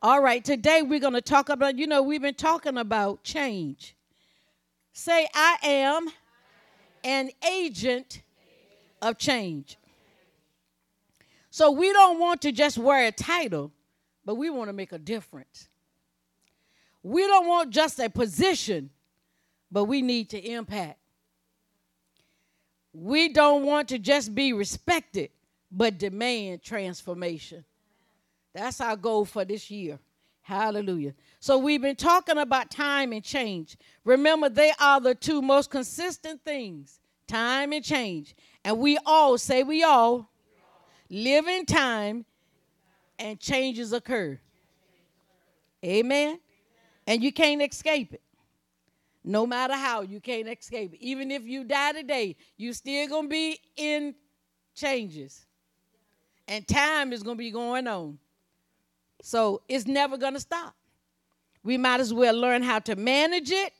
All right, today we're going to talk about, you know, we've been talking about change. Say, I am an agent of change. So we don't want to just wear a title, but we want to make a difference. We don't want just a position, but we need to impact. We don't want to just be respected, but demand transformation. That's our goal for this year. Hallelujah. So we've been talking about time and change. Remember, they are the two most consistent things time and change. And we all, say we all, live in time and changes occur. Amen. And you can't escape it. No matter how, you can't escape it. Even if you die today, you still gonna be in changes. And time is gonna be going on. So it's never gonna stop. We might as well learn how to manage it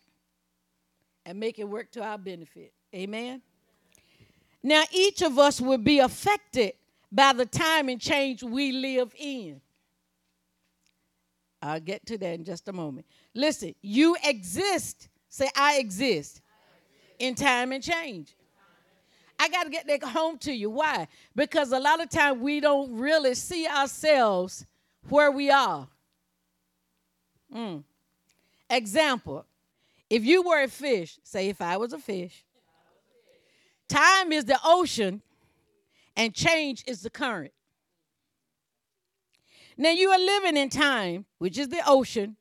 and make it work to our benefit. Amen. Now, each of us will be affected by the time and change we live in. I'll get to that in just a moment. Listen, you exist Say, I exist in time and change. I got to get that home to you. Why? Because a lot of time we don't really see ourselves where we are. Mm. Example, if you were a fish, say if I was a fish, time is the ocean and change is the current. Now you are living in time, which is the ocean,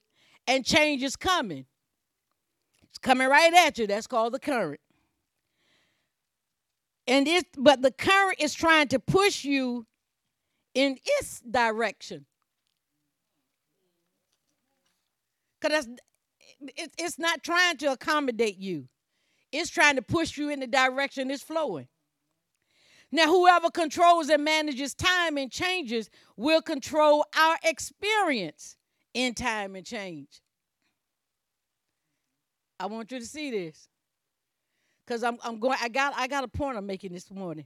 and change is coming. It's coming right at you. That's called the current. And it, but the current is trying to push you in its direction. Because it, it's not trying to accommodate you, it's trying to push you in the direction it's flowing. Now, whoever controls and manages time and changes will control our experience in time and change. I want you to see this. Because I'm, I'm going, I got I got a point I'm making this morning.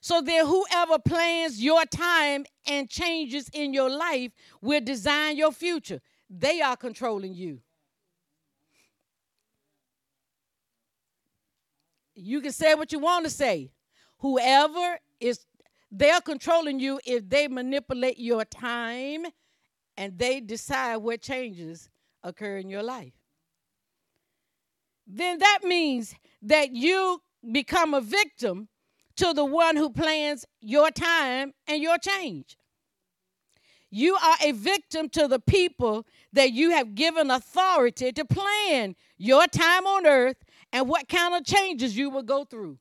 So then whoever plans your time and changes in your life will design your future. They are controlling you. You can say what you want to say. Whoever is they're controlling you if they manipulate your time and they decide what changes occur in your life then that means that you become a victim to the one who plans your time and your change. You are a victim to the people that you have given authority to plan your time on earth and what kind of changes you will go through.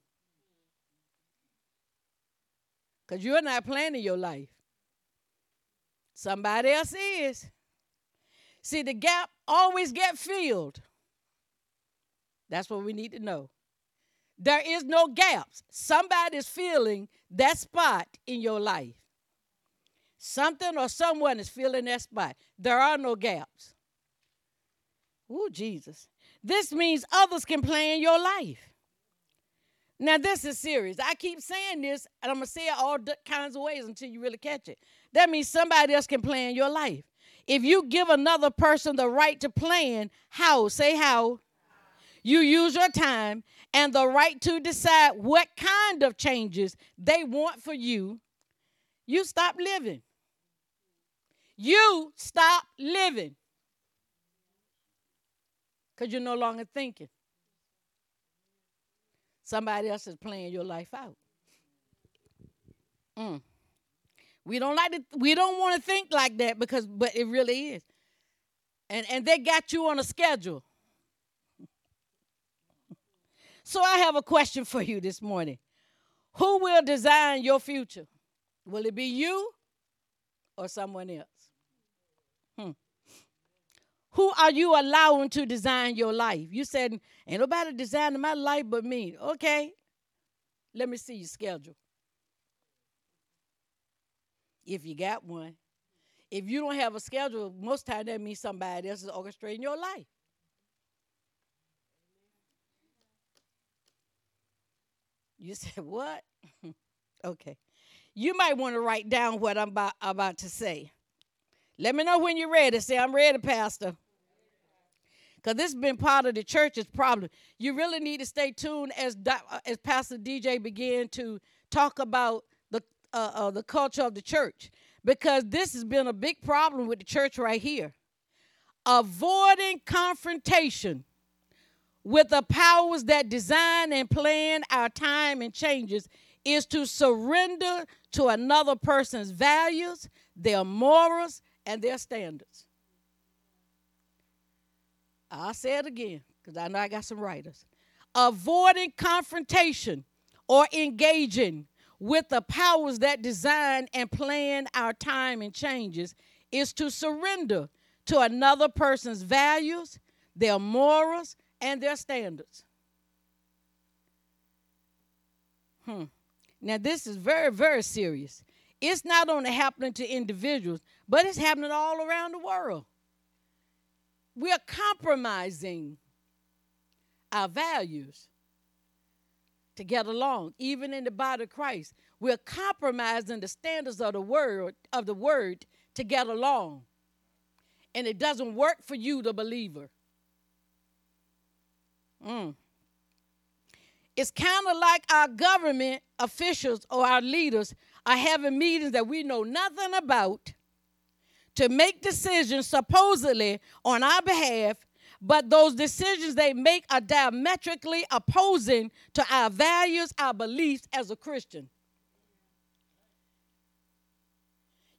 Because you're not planning your life, somebody else is. See, the gap always get filled that's what we need to know. There is no gaps. Somebody's filling that spot in your life. Something or someone is filling that spot. There are no gaps. Ooh, Jesus. This means others can plan your life. Now, this is serious. I keep saying this, and I'm going to say it all kinds of ways until you really catch it. That means somebody else can plan your life. If you give another person the right to plan, how? Say how you use your time and the right to decide what kind of changes they want for you. You stop living. You stop living. Because you're no longer thinking. Somebody else is playing your life out. Mm. We don't like to, we don't want to think like that because but it really is. And and they got you on a schedule. So I have a question for you this morning. Who will design your future? Will it be you or someone else? Who are you allowing to design your life? You said, Ain't nobody designing my life but me. Okay. Let me see your schedule. If you got one. If you don't have a schedule, most time that means somebody else is orchestrating your life. You said, What? okay. You might want to write down what I'm about, about to say. Let me know when you're ready. Say, I'm ready, Pastor. Because this has been part of the church's problem. You really need to stay tuned as, as Pastor DJ began to talk about the, uh, uh, the culture of the church. Because this has been a big problem with the church right here. Avoiding confrontation with the powers that design and plan our time and changes is to surrender to another person's values, their morals, and their standards. I'll say it again because I know I got some writers. Avoiding confrontation or engaging with the powers that design and plan our time and changes is to surrender to another person's values, their morals, and their standards. Hmm. Now, this is very, very serious. It's not only happening to individuals, but it's happening all around the world. We are compromising our values to get along, even in the body of Christ. We're compromising the standards of the word of the word to get along. And it doesn't work for you, the believer. Mm. It's kind of like our government officials or our leaders are having meetings that we know nothing about to make decisions supposedly on our behalf, but those decisions they make are diametrically opposing to our values, our beliefs as a Christian.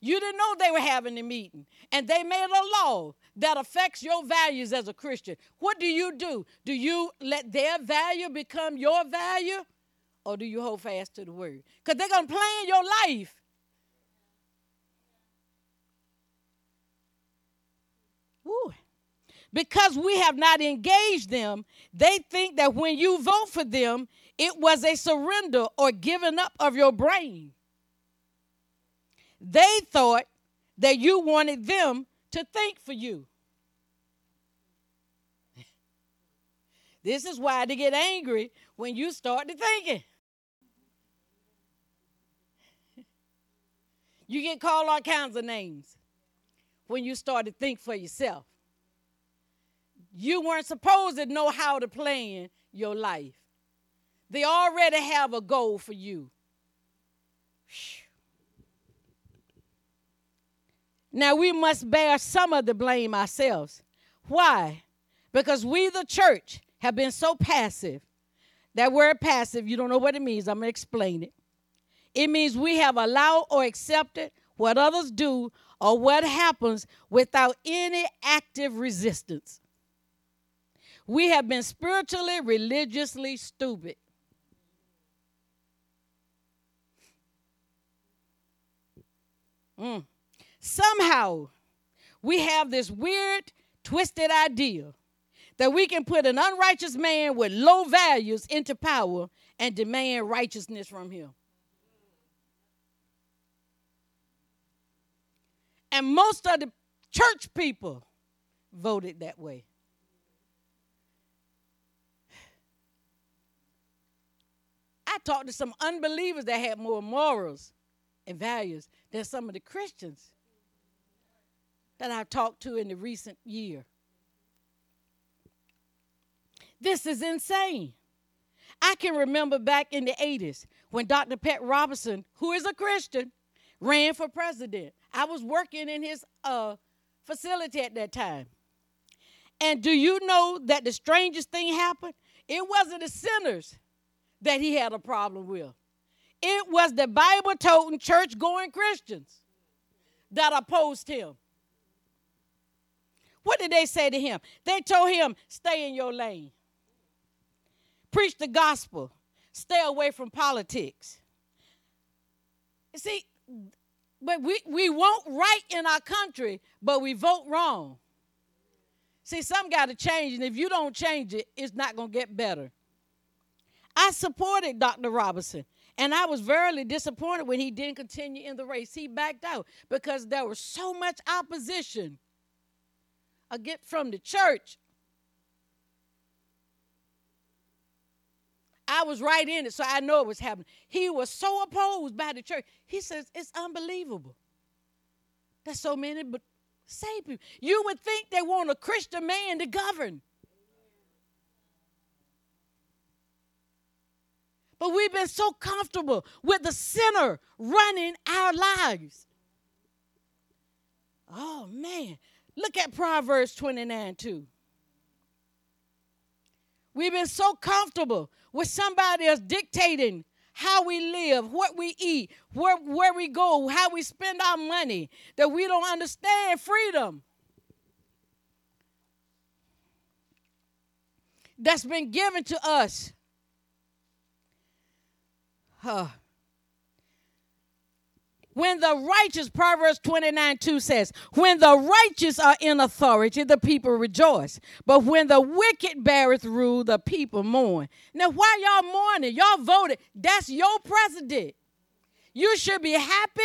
You didn't know they were having a meeting, and they made a law that affects your values as a Christian. What do you do? Do you let their value become your value, or do you hold fast to the word? Because they're going to plan your life. Woo. Because we have not engaged them, they think that when you vote for them, it was a surrender or giving up of your brain. They thought that you wanted them to think for you. This is why they get angry when you start to thinking. You get called all kinds of names when you start to think for yourself. You weren't supposed to know how to plan your life. They already have a goal for you. Now we must bear some of the blame ourselves. Why? Because we, the church, have been so passive. That word passive, you don't know what it means. I'm going to explain it. It means we have allowed or accepted what others do or what happens without any active resistance. We have been spiritually, religiously stupid. Mm somehow we have this weird, twisted idea that we can put an unrighteous man with low values into power and demand righteousness from him. And most of the church people voted that way. I talked to some unbelievers that had more morals and values than some of the Christians that I've talked to in the recent year. This is insane. I can remember back in the 80s when Dr. Pat Robertson, who is a Christian, ran for president. I was working in his uh, facility at that time. And do you know that the strangest thing happened? It wasn't the sinners that he had a problem with, it was the Bible toting, church going Christians that opposed him. What did they say to him? They told him, stay in your lane. Preach the gospel. Stay away from politics. You see, but we, we want right in our country, but we vote wrong. See, some got to change, and if you don't change it, it's not going to get better. I supported Dr. Robinson, and I was very disappointed when he didn't continue in the race. He backed out because there was so much opposition get from the church. I was right in it, so I know it was happening. He was so opposed by the church. He says, It's unbelievable. There's so many but Save people. You would think they want a Christian man to govern. But we've been so comfortable with the sinner running our lives. Oh, man. Look at Proverbs 29 2. We've been so comfortable with somebody else dictating how we live, what we eat, where, where we go, how we spend our money, that we don't understand freedom. That's been given to us. Huh. When the righteous, Proverbs 29 2 says, when the righteous are in authority, the people rejoice. But when the wicked beareth rule, the people mourn. Now, why y'all mourning? Y'all voted. That's your president. You should be happy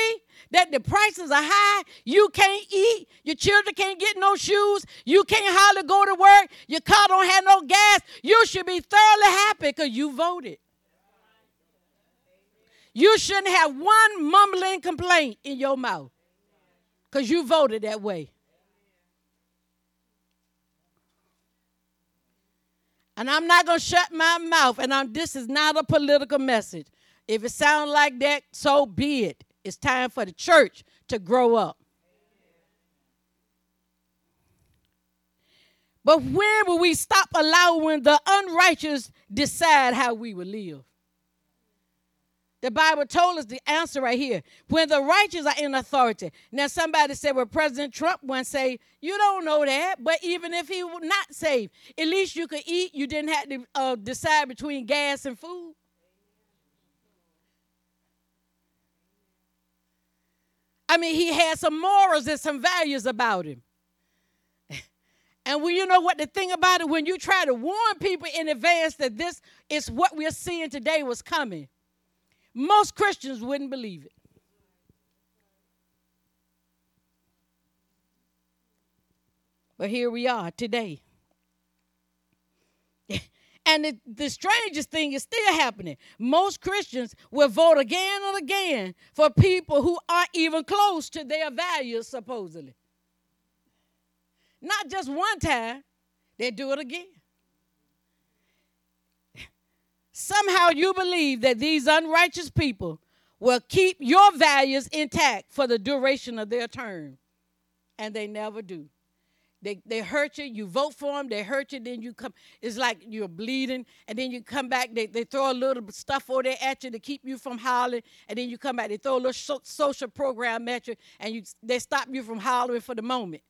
that the prices are high. You can't eat. Your children can't get no shoes. You can't hardly go to work. Your car don't have no gas. You should be thoroughly happy because you voted. You shouldn't have one mumbling complaint in your mouth because you voted that way. And I'm not going to shut my mouth. And I'm, this is not a political message. If it sounds like that, so be it. It's time for the church to grow up. But when will we stop allowing the unrighteous decide how we will live? The Bible told us the answer right here. When the righteous are in authority. Now, somebody said, well, President Trump once say, you don't know that, but even if he were not saved, at least you could eat. You didn't have to uh, decide between gas and food. I mean, he had some morals and some values about him. And well, you know what the thing about it, when you try to warn people in advance that this is what we're seeing today was coming, most Christians wouldn't believe it. But here we are today. and the, the strangest thing is still happening. Most Christians will vote again and again for people who aren't even close to their values, supposedly. Not just one time, they do it again. Somehow you believe that these unrighteous people will keep your values intact for the duration of their term. And they never do. They, they hurt you, you vote for them, they hurt you, then you come. It's like you're bleeding, and then you come back, they, they throw a little stuff over there at you to keep you from hollering, and then you come back, they throw a little so, social program at you, and you, they stop you from hollering for the moment.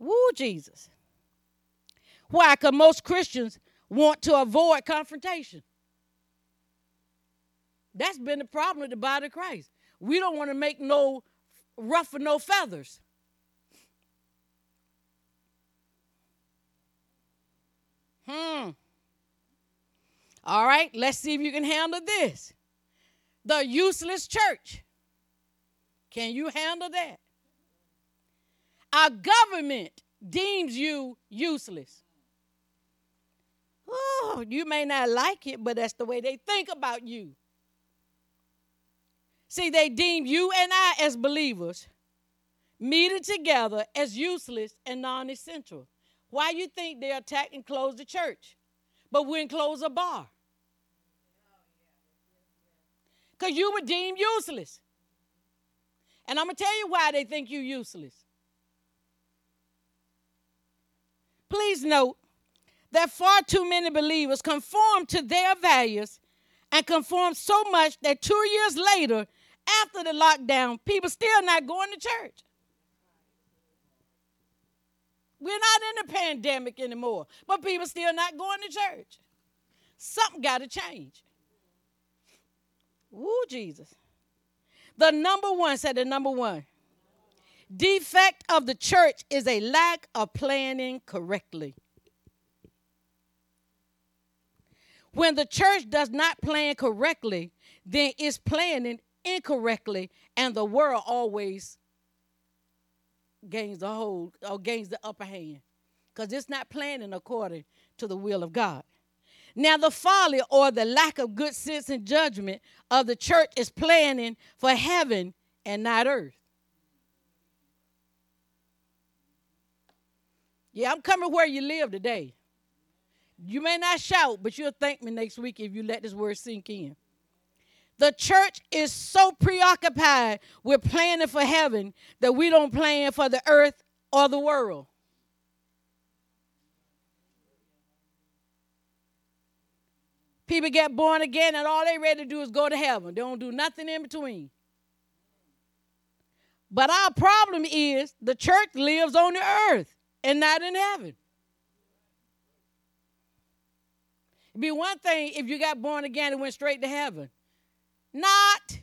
Woo, Jesus. Why? Because most Christians want to avoid confrontation. That's been the problem with the body of Christ. We don't want to make no ruffle no feathers. Hmm. All right, let's see if you can handle this. The useless church. Can you handle that? Our government deems you useless. Oh, you may not like it, but that's the way they think about you. See, they deem you and I as believers meeting together as useless and non-essential. Why you think they attack and close the church, but wouldn't close a bar? Because you were deemed useless. And I'm going to tell you why they think you useless. Please note that far too many believers conform to their values and conform so much that two years later, after the lockdown, people still not going to church. We're not in a pandemic anymore, but people still not going to church. Something got to change. Woo, Jesus. The number one, said the number one defect of the church is a lack of planning correctly. When the church does not plan correctly, then it's planning incorrectly, and the world always gains the hold or gains the upper hand because it's not planning according to the will of God. Now, the folly or the lack of good sense and judgment of the church is planning for heaven and not earth. Yeah, I'm coming where you live today. You may not shout, but you'll thank me next week if you let this word sink in. The church is so preoccupied with planning for heaven that we don't plan for the earth or the world. People get born again and all they ready to do is go to heaven. They don't do nothing in between. But our problem is the church lives on the earth and not in heaven. It'd be one thing if you got born again and went straight to heaven. Not.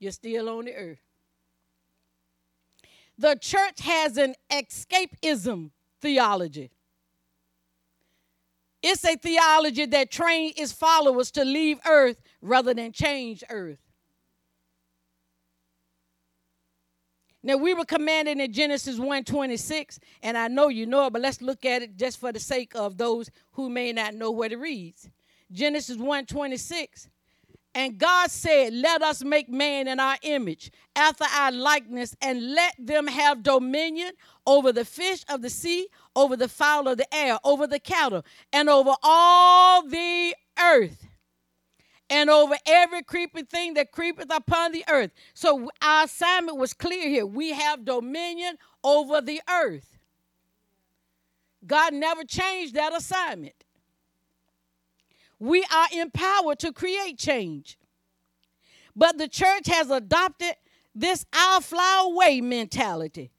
You're still on the earth. The church has an escapism theology. It's a theology that trains its followers to leave earth rather than change earth. Now we were commanded in Genesis 1:26, and I know you know it, but let's look at it just for the sake of those who may not know what it reads. Genesis 1:26. And God said, Let us make man in our image, after our likeness, and let them have dominion over the fish of the sea, over the fowl of the air, over the cattle, and over all the earth and over every creeping thing that creepeth upon the earth. So our assignment was clear here. We have dominion over the earth. God never changed that assignment. We are empowered to create change. But the church has adopted this I'll fly away mentality.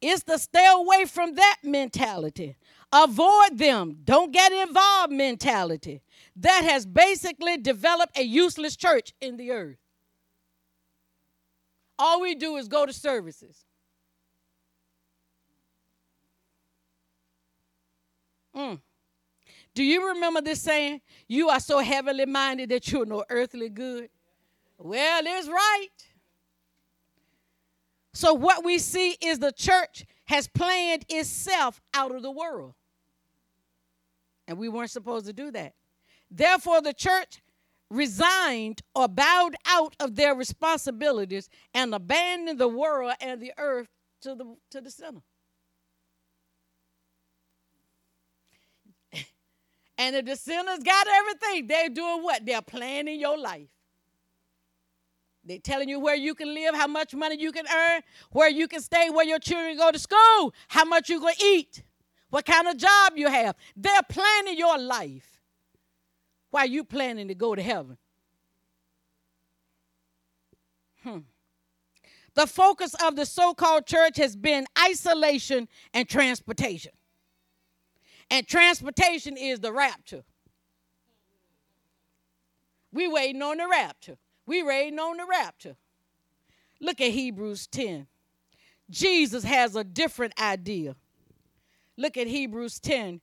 It's the stay away from that mentality. Avoid them. Don't get involved mentality that has basically developed a useless church in the earth. All we do is go to services. Mm. Do you remember this saying? You are so heavenly minded that you're no earthly good. Well, it's right. So, what we see is the church has planned itself out of the world. And we weren't supposed to do that. Therefore, the church resigned or bowed out of their responsibilities and abandoned the world and the earth to the, to the sinner. and if the sinners got everything, they're doing what? They're planning your life. They're telling you where you can live, how much money you can earn, where you can stay, where your children go to school, how much you're going to eat, what kind of job you have. They're planning your life. Why you planning to go to heaven? Hmm. The focus of the so called church has been isolation and transportation. And transportation is the rapture. We waiting on the rapture. We waiting on the rapture. Look at Hebrews 10. Jesus has a different idea. Look at Hebrews 10,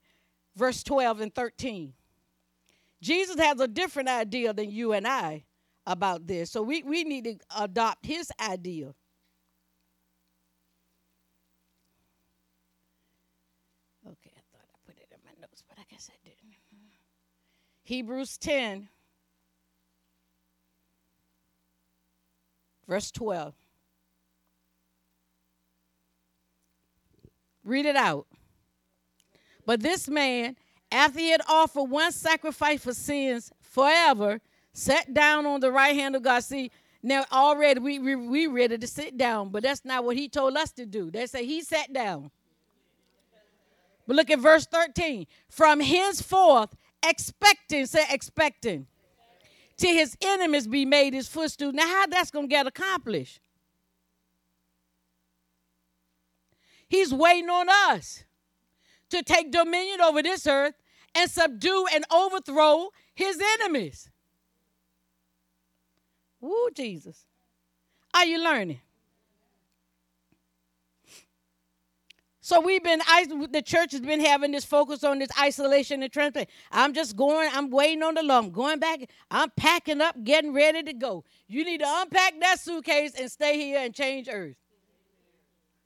verse 12 and 13. Jesus has a different idea than you and I about this. So we, we need to adopt his idea. Okay, I thought I put it in my notes, but I guess I didn't. Hebrews 10, verse 12. Read it out. But this man, after he had offered one sacrifice for sins forever, sat down on the right hand of God. See, now already we, we, we ready to sit down, but that's not what he told us to do. They say he sat down. But look at verse 13. From henceforth, expecting, say expecting, till his enemies be made his footstool. Now, how that's going to get accomplished? He's waiting on us to take dominion over this earth and subdue and overthrow his enemies. Woo, Jesus. Are you learning? So we've been, the church has been having this focus on this isolation and transplant. I'm just going, I'm waiting on the Lord. I'm going back. I'm packing up, getting ready to go. You need to unpack that suitcase and stay here and change earth.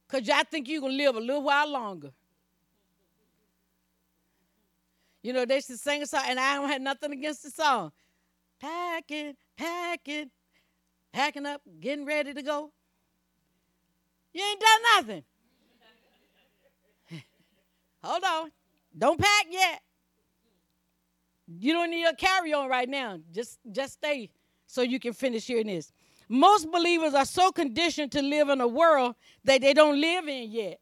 Because I think you're going to live a little while longer. You know, they should sing a song, and I don't have nothing against the song. Packing, packing, packing up, getting ready to go. You ain't done nothing. Hold on. Don't pack yet. You don't need a carry on right now. Just just stay so you can finish hearing this. Most believers are so conditioned to live in a world that they don't live in yet.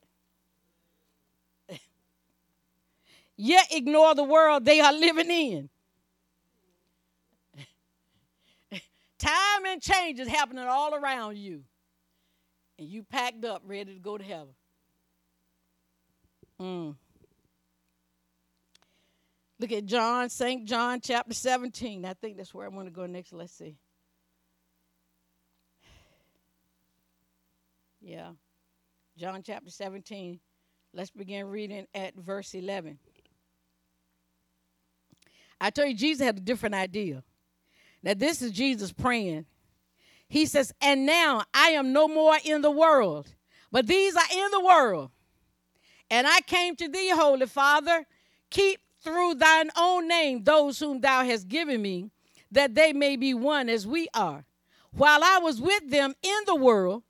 Yet ignore the world they are living in. Time and change is happening all around you. And you packed up, ready to go to heaven. Mm. Look at John, St. John chapter 17. I think that's where I want to go next. Let's see. Yeah. John chapter 17. Let's begin reading at verse 11. I told you Jesus had a different idea. Now, this is Jesus praying. He says, And now I am no more in the world, but these are in the world. And I came to thee, Holy Father, keep through thine own name those whom thou hast given me, that they may be one as we are. While I was with them in the world,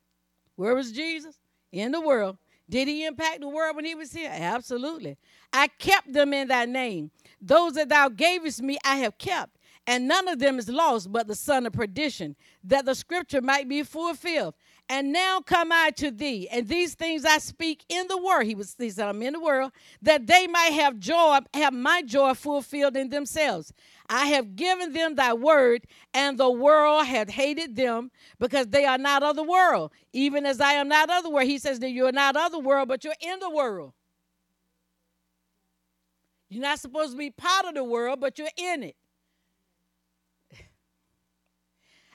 where was Jesus? In the world. Did he impact the world when he was here? Absolutely. I kept them in thy name. Those that thou gavest me, I have kept, and none of them is lost but the son of perdition, that the scripture might be fulfilled. And now come I to thee, and these things I speak in the world. He was he said, I'm in the world, that they might have joy, have my joy fulfilled in themselves. I have given them thy word, and the world hath hated them because they are not of the world, even as I am not of the world. He says that you're not of the world, but you're in the world. You're not supposed to be part of the world, but you're in it.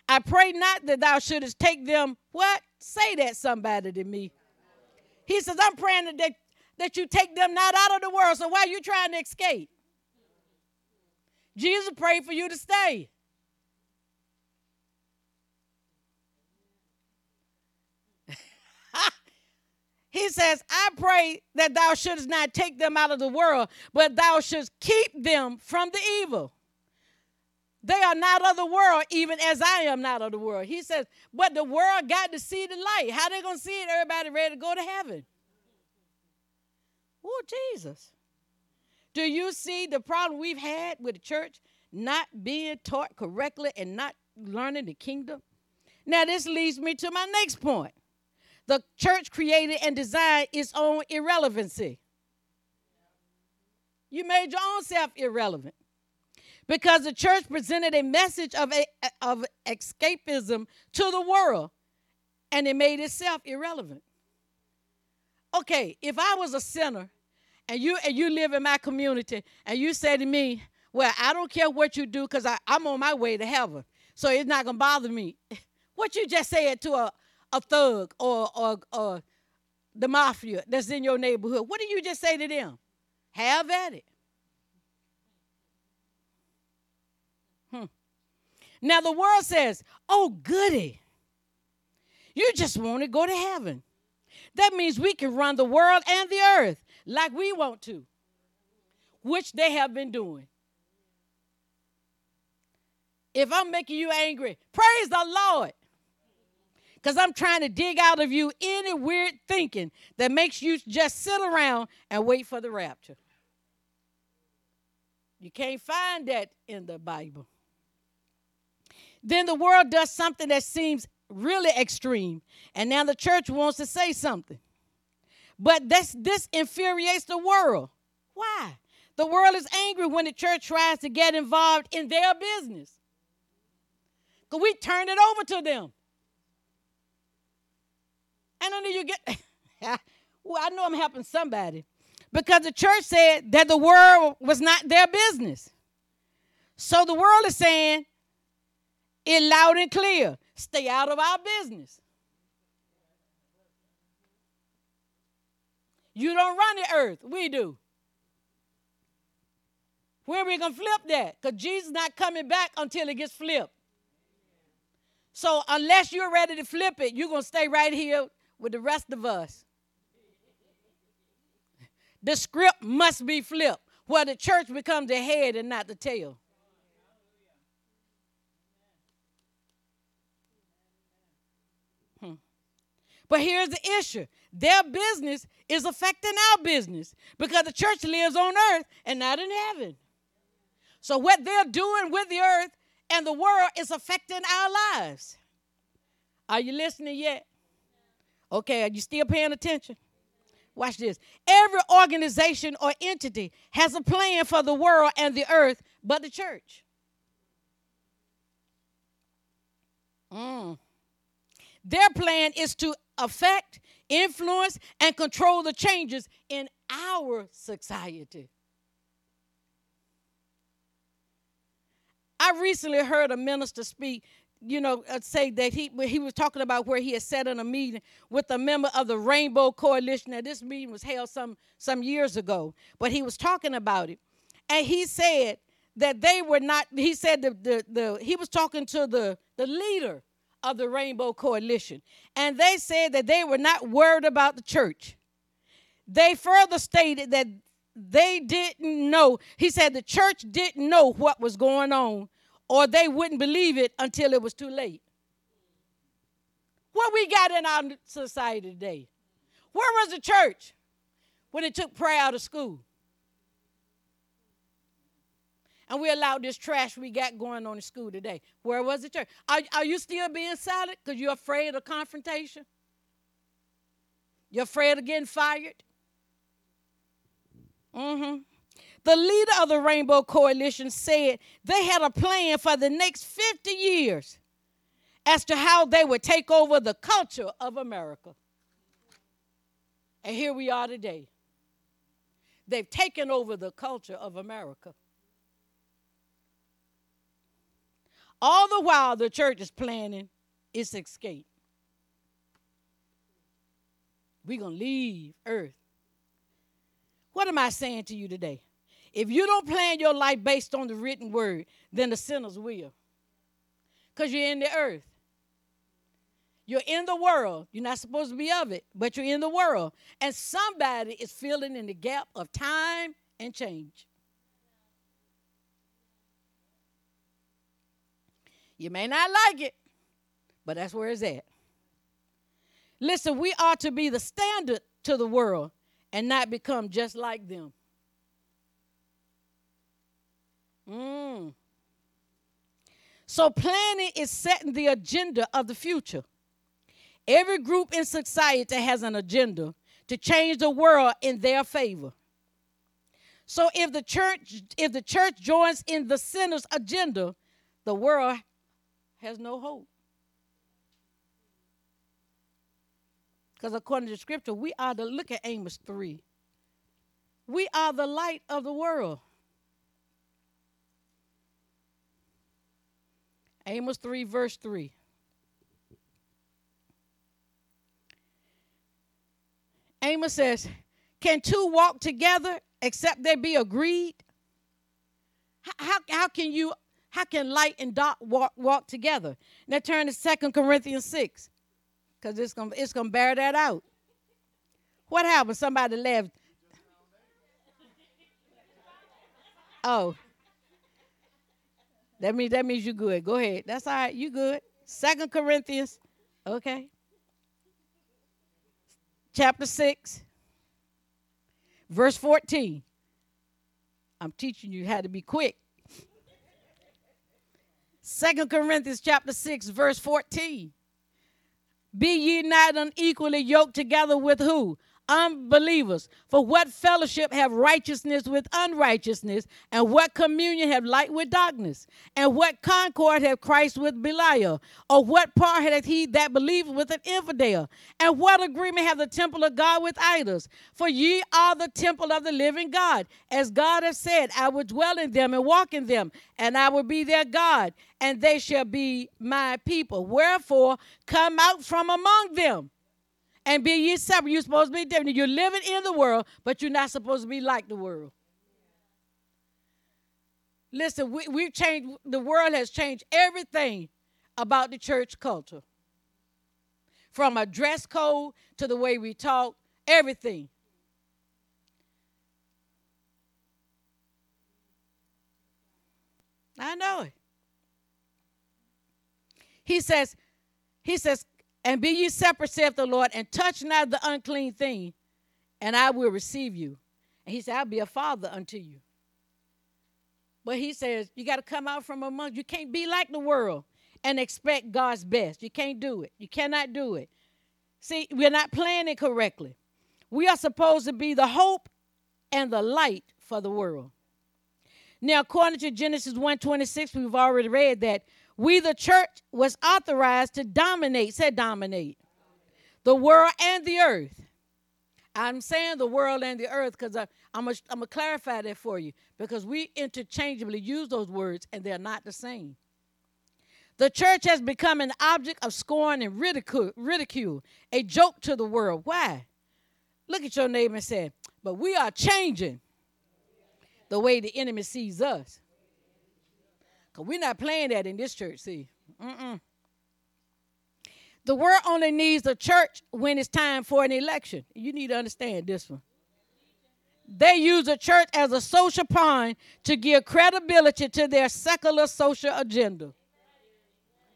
I pray not that thou shouldest take them, what? Say that somebody to me. He says, I'm praying that, that you take them not out of the world. So why are you trying to escape? Jesus prayed for you to stay. he says, I pray that thou shouldst not take them out of the world, but thou shouldst keep them from the evil. They are not of the world, even as I am not of the world. He says, but the world got to see the light. How they gonna see it? Everybody ready to go to heaven. Oh, Jesus. Do you see the problem we've had with the church not being taught correctly and not learning the kingdom? Now, this leads me to my next point. The church created and designed its own irrelevancy. You made your own self irrelevant because the church presented a message of, a, of escapism to the world and it made itself irrelevant. Okay, if I was a sinner and you and you live in my community and you say to me, Well, I don't care what you do because I'm on my way to heaven. So it's not gonna bother me. What you just said to a, a thug or, or or the mafia that's in your neighborhood, what do you just say to them? Have at it. Hmm. Now the world says, oh, goody. You just want to go to heaven. That means we can run the world and the earth like we want to, which they have been doing. If I'm making you angry, praise the Lord. Because I'm trying to dig out of you any weird thinking that makes you just sit around and wait for the rapture. You can't find that in the Bible. Then the world does something that seems really extreme. And now the church wants to say something. But this, this infuriates the world. Why? The world is angry when the church tries to get involved in their business. Because we turn it over to them. And then you get, well, I know I'm helping somebody. Because the church said that the world was not their business. So the world is saying, it loud and clear. Stay out of our business. You don't run the earth. We do. When we going to flip that? Because Jesus not coming back until it gets flipped. So unless you're ready to flip it, you're going to stay right here with the rest of us. The script must be flipped, where the church becomes the head and not the tail. But here's the issue their business is affecting our business because the church lives on earth and not in heaven. So, what they're doing with the earth and the world is affecting our lives. Are you listening yet? Okay, are you still paying attention? Watch this. Every organization or entity has a plan for the world and the earth, but the church. Mm. Their plan is to affect, influence, and control the changes in our society. I recently heard a minister speak, you know, uh, say that he he was talking about where he had sat in a meeting with a member of the Rainbow Coalition. Now, this meeting was held some some years ago, but he was talking about it, and he said that they were not. He said the the, the he was talking to the the leader of the Rainbow Coalition. And they said that they were not worried about the church. They further stated that they didn't know. He said the church didn't know what was going on, or they wouldn't believe it until it was too late. What we got in our society today? Where was the church when it took prayer out of school? And we allowed this trash we got going on in school today. Where was the church? Are, are you still being silent because you're afraid of confrontation? You're afraid of getting fired? Mm-hmm. The leader of the Rainbow Coalition said they had a plan for the next 50 years as to how they would take over the culture of America. And here we are today. They've taken over the culture of America. All the while, the church is planning its escape. We're going to leave earth. What am I saying to you today? If you don't plan your life based on the written word, then the sinners will. Because you're in the earth. You're in the world. You're not supposed to be of it, but you're in the world. And somebody is filling in the gap of time and change. You may not like it, but that's where it's at. Listen, we are to be the standard to the world and not become just like them. Mm. So, planning is setting the agenda of the future. Every group in society has an agenda to change the world in their favor. So if the church if the church joins in the sinner's agenda, the world has no hope. Because according to scripture, we are the, look at Amos 3. We are the light of the world. Amos 3, verse 3. Amos says, Can two walk together except they be agreed? How, how, how can you how can light and dark walk, walk together? Now turn to Second Corinthians 6, because it's going it's gonna bear that out. What happened? Somebody left. Oh. That means that means you're good. Go ahead. That's all right. You good. Second Corinthians. Okay. Chapter 6. Verse 14. I'm teaching you how to be quick. Second Corinthians chapter 6, verse 14. Be ye not unequally yoked together with who? Unbelievers. For what fellowship have righteousness with unrighteousness? And what communion have light with darkness? And what concord have Christ with Belial? Or what part hath he that believeth with an infidel? And what agreement have the temple of God with idols? For ye are the temple of the living God. As God has said, I will dwell in them and walk in them, and I will be their God, and they shall be my people. Wherefore, come out from among them and be ye separate. You're supposed to be different. You're living in the world, but you're not supposed to be like the world. Listen, we, we've changed, the world has changed everything about the church culture. From a dress code to the way we talk, everything. I know it. He says, he says, And be ye separate, saith the Lord, and touch not the unclean thing, and I will receive you. And he said, I'll be a father unto you. But he says, you got to come out from among, you can't be like the world and expect God's best. You can't do it. You cannot do it. See, we're not planning correctly. We are supposed to be the hope and the light for the world. Now, according to Genesis 1:26, we've already read that we, the church, was authorized to dominate, said dominate, the world and the earth. I'm saying the world and the earth because I'm going to clarify that for you because we interchangeably use those words and they're not the same. The church has become an object of scorn and ridicule, ridicule, a joke to the world. Why? Look at your neighbor and say, but we are changing the way the enemy sees us. Because we're not playing that in this church, see. Mm-mm. The world only needs a church when it's time for an election. You need to understand this one. They use a church as a social pawn to give credibility to their secular social agenda.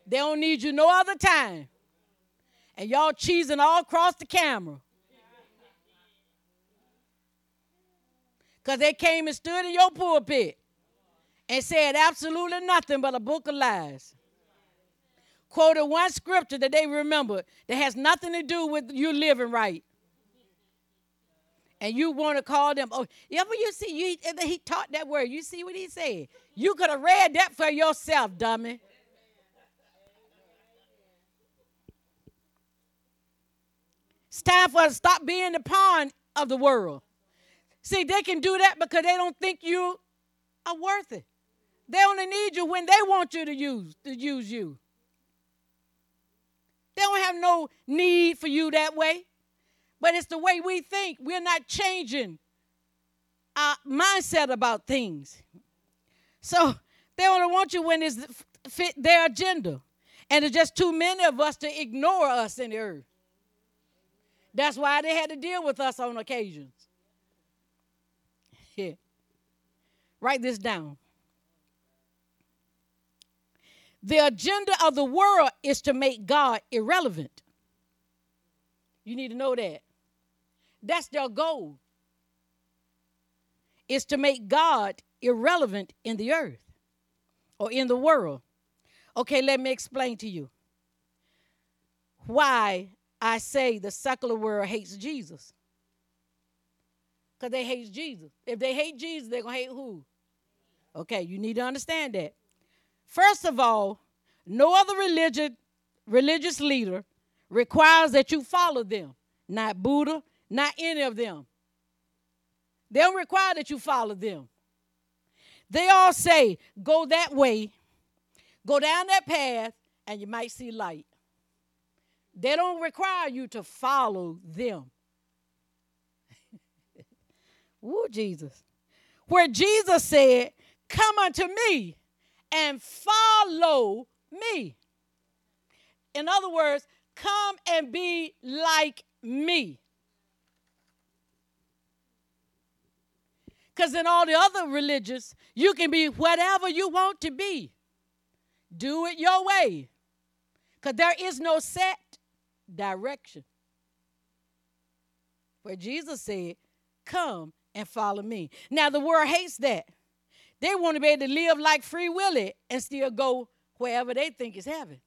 They don't need you no other time. And y'all cheesing all across the camera. Because they came and stood in your pulpit and said absolutely nothing but a book of lies. Quoted one scripture that they remember that has nothing to do with you living right. And you want to call them, oh, yeah, but you see, you, he taught that word. You see what he said? You could have read that for yourself, dummy. It's time for us to stop being the pawn of the world. See, they can do that because they don't think you are worth it. They only need you when they want you to use to use you. They don't have no need for you that way. But it's the way we think. We're not changing our mindset about things. So they only want you when it's fit their agenda. And it's just too many of us to ignore us in the earth. That's why they had to deal with us on occasions. Yeah. Write this down. The agenda of the world is to make God irrelevant. You need to know that. That's their goal. Is to make God irrelevant in the earth or in the world. Okay, let me explain to you why I say the secular world hates Jesus. Because they hate Jesus. If they hate Jesus, they're going to hate who? Okay, you need to understand that. First of all, no other religion, religious leader requires that you follow them. Not Buddha, not any of them. They don't require that you follow them. They all say, go that way, go down that path, and you might see light. They don't require you to follow them. Woo, Jesus. Where Jesus said, Come unto me and follow me. In other words, come and be like me. Because in all the other religions, you can be whatever you want to be. Do it your way. Because there is no set direction. Where Jesus said, Come and follow me. Now, the world hates that. They want to be able to live like Free Willy and still go wherever they think is heaven.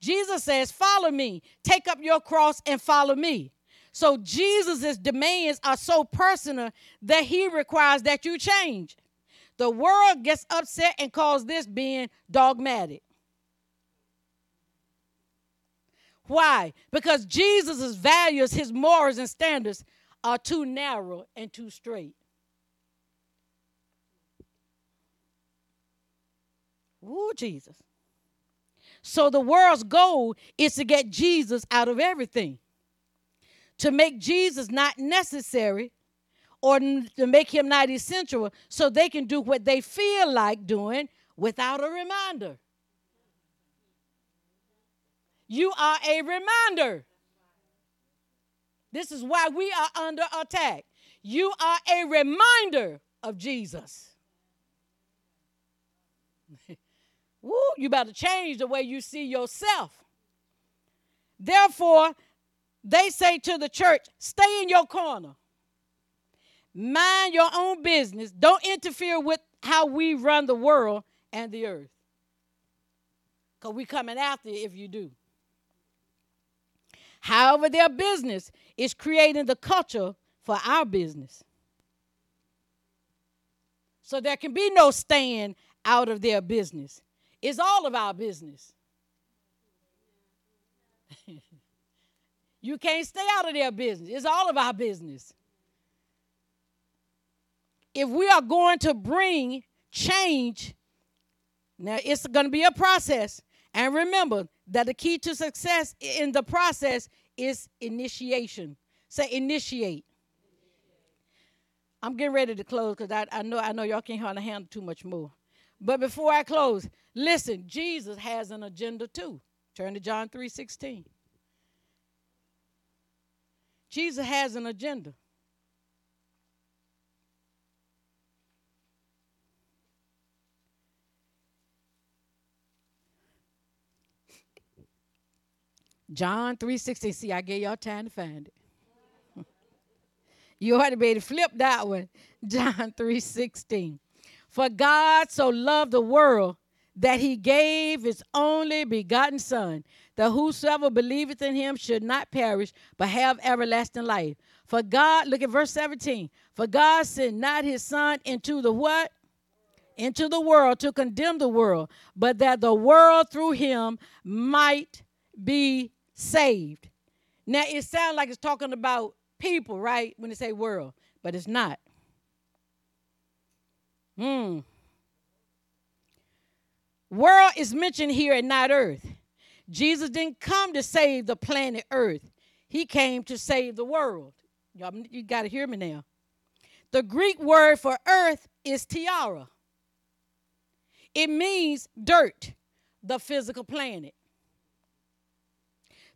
Jesus says, Follow me, take up your cross and follow me. So Jesus' demands are so personal that he requires that you change. The world gets upset and calls this being dogmatic. Why? Because Jesus' values, his morals and standards are too narrow and too straight. Ooh, Jesus. So the world's goal is to get Jesus out of everything, to make Jesus not necessary or to make him not essential so they can do what they feel like doing without a reminder. You are a reminder. This is why we are under attack. You are a reminder of Jesus. Woo, you better change the way you see yourself. Therefore, they say to the church, stay in your corner. Mind your own business. Don't interfere with how we run the world and the earth. Because we coming after you if you do. However, their business is creating the culture for our business. So there can be no staying out of their business. It's all of our business. you can't stay out of their business. It's all of our business. If we are going to bring change, now it's going to be a process. And remember that the key to success in the process is initiation. Say initiate. I'm getting ready to close because I, I know I know y'all can't handle too much more. But before I close, listen, Jesus has an agenda too. Turn to John 3 16. Jesus has an agenda. John 3.16. See, I gave y'all time to find it. you ought to be able to flip that one. John 3.16. For God so loved the world that he gave his only begotten Son, that whosoever believeth in him should not perish, but have everlasting life. For God, look at verse 17. For God sent not his Son into the what? Into the world to condemn the world, but that the world through him might be saved. Now it sounds like it's talking about people, right? When they say world, but it's not. Hmm. World is mentioned here and not earth. Jesus didn't come to save the planet Earth. He came to save the world. Y'all, you got to hear me now. The Greek word for earth is terra. It means dirt, the physical planet.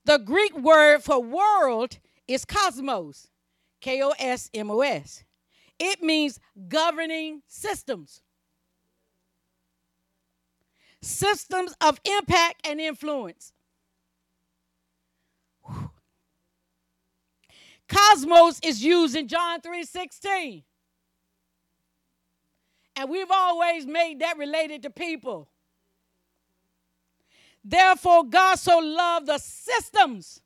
The Greek word for world is cosmos, K O S M O S. It means governing systems, systems of impact and influence. Whew. Cosmos is used in John 3 16. And we've always made that related to people. Therefore, God so loved the systems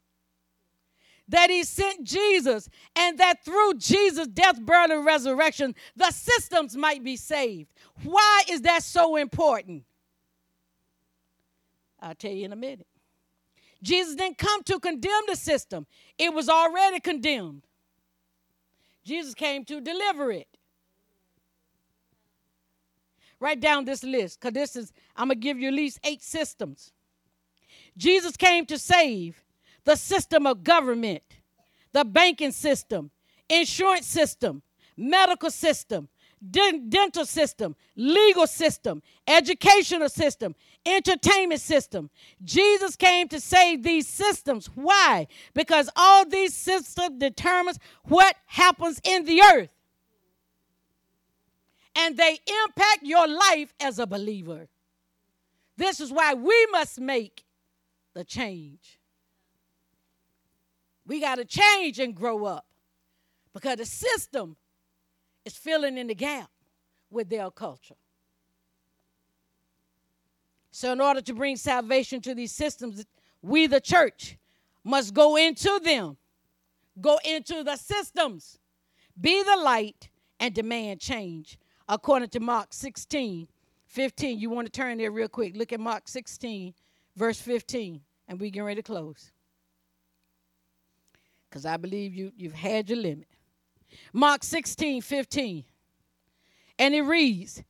that he sent Jesus, and that through Jesus' death, burial, and resurrection, the systems might be saved. Why is that so important? I'll tell you in a minute. Jesus didn't come to condemn the system, it was already condemned. Jesus came to deliver it. Write down this list because this is, I'm going to give you at least eight systems. Jesus came to save the system of government, the banking system, insurance system, medical system, dental system, legal system, educational system, entertainment system. Jesus came to save these systems. Why? Because all these systems determines what happens in the earth. And they impact your life as a believer. This is why we must make the change. We got to change and grow up because the system is filling in the gap with their culture. So, in order to bring salvation to these systems, we, the church, must go into them, go into the systems, be the light, and demand change. According to Mark 16, 15. You want to turn there real quick. Look at Mark 16, verse 15, and we get ready to close. Because I believe you, you've had your limit. Mark 16, 15. And it reads,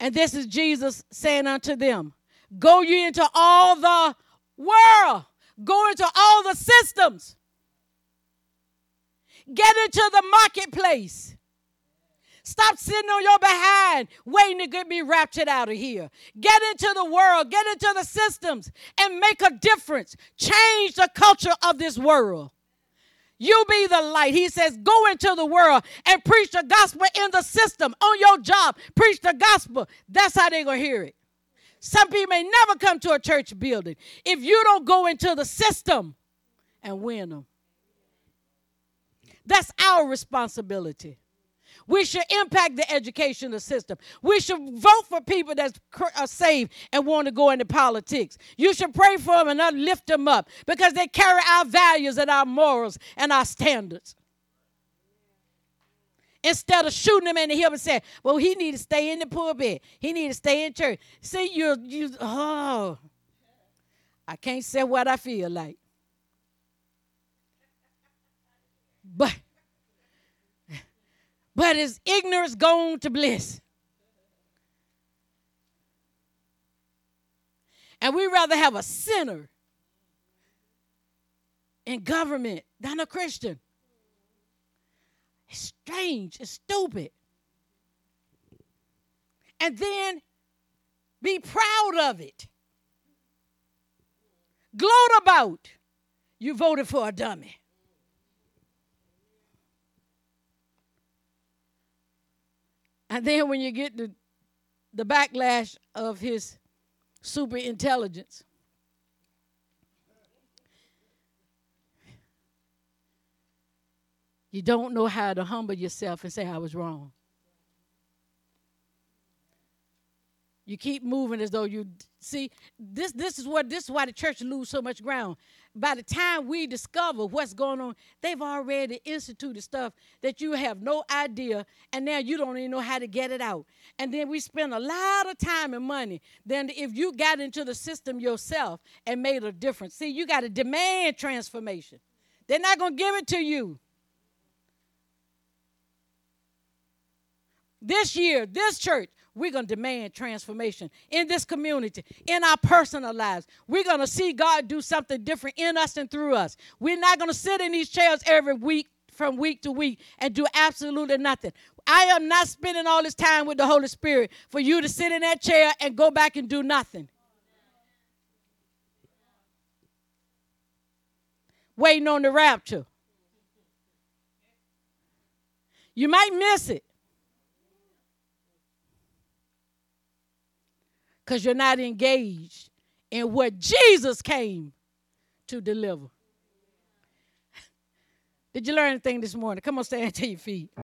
and this is Jesus saying unto them, Go ye into all the world, go into all the systems, get into the marketplace Stop sitting on your behind waiting to get me raptured out of here. Get into the world, get into the systems, and make a difference. Change the culture of this world. You be the light. He says, go into the world and preach the gospel in the system, on your job. Preach the gospel. That's how they're going to hear it. Some people may never come to a church building if you don't go into the system and win them. That's our responsibility. We should impact the educational system. We should vote for people that are uh, saved and want to go into politics. You should pray for them and lift them up because they carry our values and our morals and our standards. Instead of shooting them in the hip and saying, "Well, he need to stay in the pulpit. He need to stay in church." See, you, you, oh, I can't say what I feel like, but but is ignorance gone to bliss? And we rather have a sinner in government than a Christian. It's strange, it's stupid. And then be proud of it. Gloat about you voted for a dummy. And then when you get the, the backlash of his super intelligence, you don't know how to humble yourself and say, I was wrong. You keep moving as though you see this. This is what this is why the church lose so much ground. By the time we discover what's going on, they've already instituted stuff that you have no idea, and now you don't even know how to get it out. And then we spend a lot of time and money. Then if you got into the system yourself and made a difference, see, you got to demand transformation. They're not going to give it to you. This year, this church, we're going to demand transformation in this community, in our personal lives. We're going to see God do something different in us and through us. We're not going to sit in these chairs every week from week to week and do absolutely nothing. I am not spending all this time with the Holy Spirit for you to sit in that chair and go back and do nothing. Waiting on the rapture. You might miss it. Because you're not engaged in what Jesus came to deliver. Did you learn anything this morning? Come on, stand to your feet.